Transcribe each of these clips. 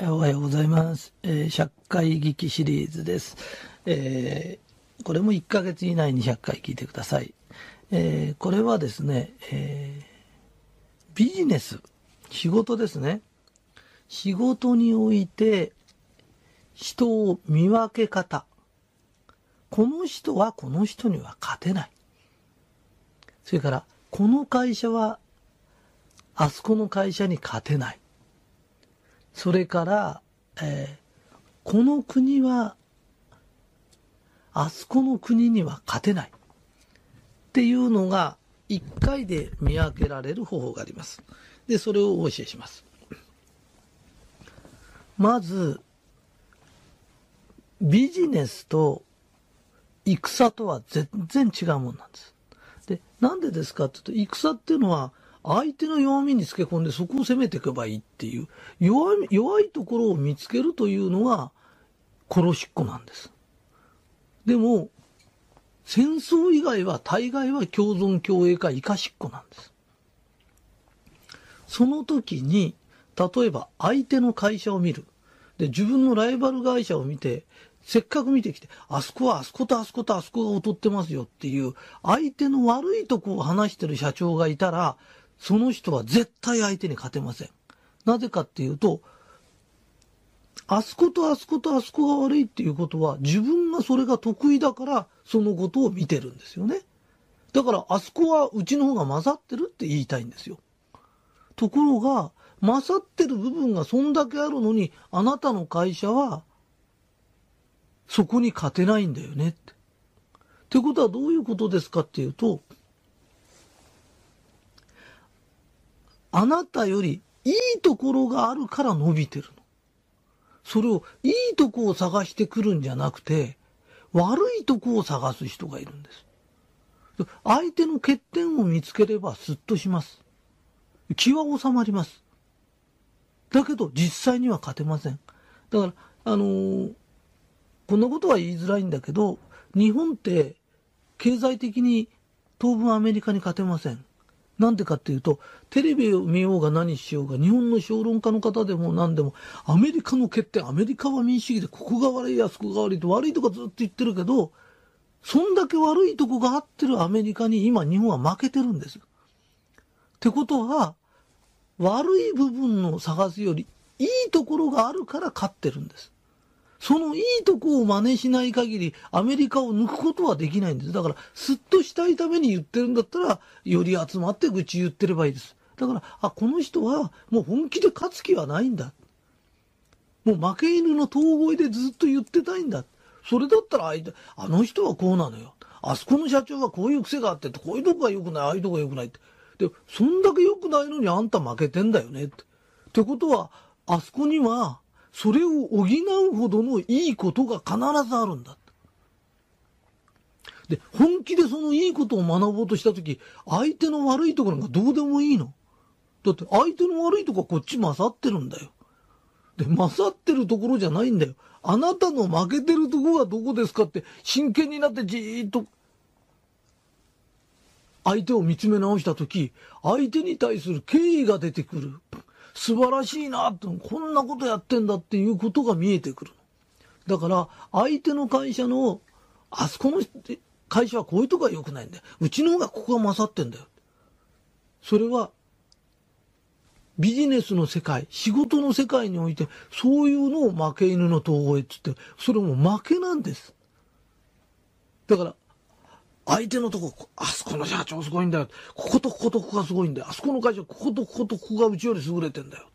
おはようございます。えー、百回劇シリーズです。えー、これも1ヶ月以内に100回聞いてください。えー、これはですね、えビジネス、仕事ですね。仕事において人を見分け方。この人はこの人には勝てない。それから、この会社はあそこの会社に勝てない。それから、えーこの国は、あそこの国には勝てない。っていうのが、一回で見分けられる方法があります。で、それをお教えします。まず、ビジネスと戦とは全然違うもんなんです。で、なんでですかって言うと、戦っていうのは、相手の弱みにつけ込んでそこを攻めていけばいいっていう、弱弱いところを見つけるというのが、殺しっ子なんです。でも、戦争以外は大概は共存共栄か生かしっ子なんです。その時に、例えば相手の会社を見る。で、自分のライバル会社を見て、せっかく見てきて、あそこはあそことあそことあそこが劣ってますよっていう、相手の悪いとこを話してる社長がいたら、その人は絶対相手に勝てません。なぜかっていうと、あそことあそことあそこが悪いっていうことは、自分がそれが得意だから、そのことを見てるんですよね。だから、あそこはうちの方が勝ってるって言いたいんですよ。ところが、勝ってる部分がそんだけあるのに、あなたの会社は、そこに勝てないんだよねって。ってことはどういうことですかっていうと、あなたよりいいところがあるから伸びてるの。それをいいとこを探してくるんじゃなくて、悪いとこを探す人がいるんです。相手の欠点を見つければスッとします。気は収まります。だけど実際には勝てません。だから、あのーこんなことは言いづらいんだけど、日本って経済的に当分アメリカに勝てません。なんでかっていうと、テレビを見ようが何しようが、日本の評論家の方でも何でも、アメリカの欠点、アメリカは民主主義で、ここが悪い、あそこが悪いと、悪いとかずっと言ってるけど、そんだけ悪いとこがあってるアメリカに今日本は負けてるんです。ってことは、悪い部分の探すより、いいところがあるから勝ってるんです。そのいいとこを真似しない限り、アメリカを抜くことはできないんです。だから、すっとしたいために言ってるんだったら、より集まって愚痴言ってればいいです。だから、あ、この人はもう本気で勝つ気はないんだ。もう負け犬の遠吠えでずっと言ってたいんだ。それだったら、あの人はこうなのよ。あそこの社長はこういう癖があって、こういうとこが良くない、ああいうとこが良くないって。で、そんだけ良くないのにあんた負けてんだよねって。ってことは、あそこには、それを補うほどのいいことが必ずあるんだ。で、本気でそのいいことを学ぼうとしたとき、相手の悪いところがどうでもいいの。だって相手の悪いとこはこっち勝ってるんだよ。で、勝ってるところじゃないんだよ。あなたの負けてるとこはどこですかって真剣になってじーっと相手を見つめ直したとき、相手に対する敬意が出てくる。素晴らしいなって、こんなことやってんだっていうことが見えてくる。だから、相手の会社の、あそこの会社はこういうとこが良くないんだよ。うちの方がここが勝ってんだよ。それは、ビジネスの世界、仕事の世界において、そういうのを負け犬の遠吠えっつって、それも負けなんです。だから、相手のとこ、あそこの社長すごいんだよ。こことこことここがすごいんだよ。あそこの会社、こことこことここがうちより優れてんだよ。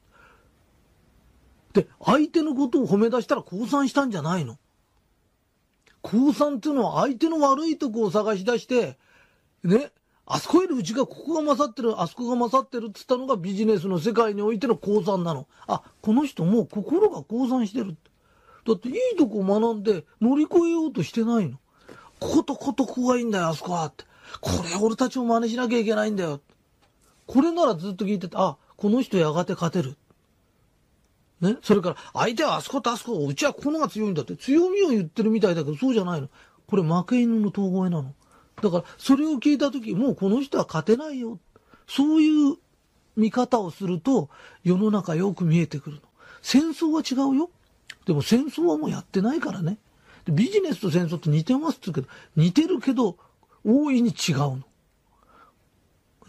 で、相手のことを褒め出したら降参したんじゃないの。降参っていうのは相手の悪いとこを探し出して、ね、あそこよりうちがここが勝ってる、あそこが勝ってるって言ったのがビジネスの世界においての降参なの。あ、この人もう心が降参してる。だっていいとこ学んで乗り越えようとしてないの。こことこことここがいいんだよ、あそこはって。これ俺たちも真似しなきゃいけないんだよ。これならずっと聞いてて、あ、この人やがて勝てる。ね？それから、相手はあそことあそこ、うちはこのが強いんだって、強みを言ってるみたいだけど、そうじゃないの。これ負け犬の遠吠えなの。だから、それを聞いたとき、もうこの人は勝てないよ。そういう見方をすると、世の中よく見えてくるの。戦争は違うよ。でも戦争はもうやってないからね。ビジネスと戦争って似てますって言うけど、似てるけど、大いに違うの。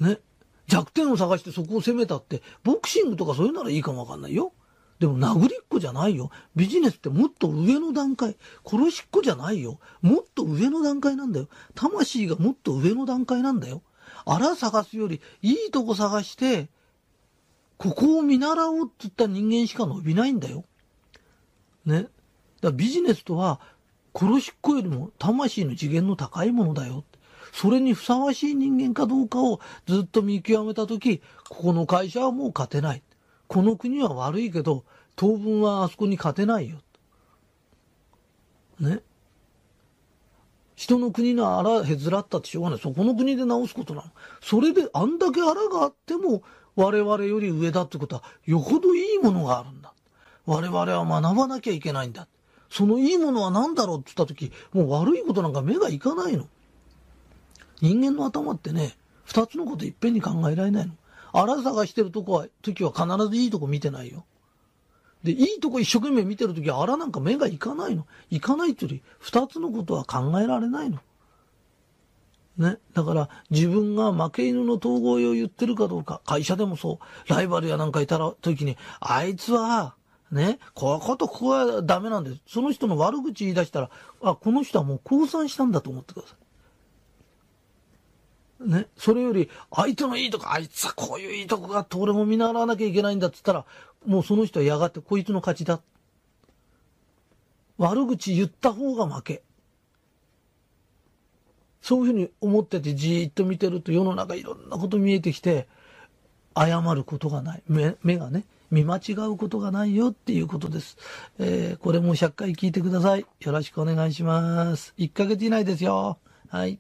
ね。弱点を探してそこを攻めたって、ボクシングとかそういうならいいかもわかんないよ。でも殴りっこじゃないよ。ビジネスってもっと上の段階。殺しっこじゃないよ。もっと上の段階なんだよ。魂がもっと上の段階なんだよ。あら探すより、いいとこ探して、ここを見習おうって言った人間しか伸びないんだよ。ね。だからビジネスとは、殺しっこよりも魂の次元の高いものだよ。それにふさわしい人間かどうかをずっと見極めたとき、ここの会社はもう勝てない。この国は悪いけど、当分はあそこに勝てないよ。ね。人の国の荒へずらったってしょうがない。そこの国で直すことなの。それであんだけ荒があっても、我々より上だってことは、よほどいいものがあるんだ。我々は学ばなきゃいけないんだ。そのいいものは何だろうって言った時、もう悪いことなんか目がいかないの。人間の頭ってね、二つのこといっぺんに考えられないの。荒探してるとこは、時は必ずいいとこ見てないよ。で、いいとこ一生懸命見てるときは、あらなんか目がいかないの。いかないっていうより、二つのことは考えられないの。ね。だから、自分が負け犬の統合を言ってるかどうか、会社でもそう、ライバルやなんかいたら、時に、あいつは、ね、ここと、ここはダメなんです。その人の悪口言い出したら、あ、この人はもう降参したんだと思ってください。ね、それより、相手のいいとこ、あいつはこういういいとこがあって、俺も見習わなきゃいけないんだって言ったら、もうその人はやがてこいつの勝ちだ。悪口言った方が負け。そういうふうに思っててじーっと見てると世の中いろんなこと見えてきて、謝ることがない。目目がね、見間違うことがないよっていうことです。えー、これも100回聞いてください。よろしくお願いします。1ヶ月以内ですよ。はい。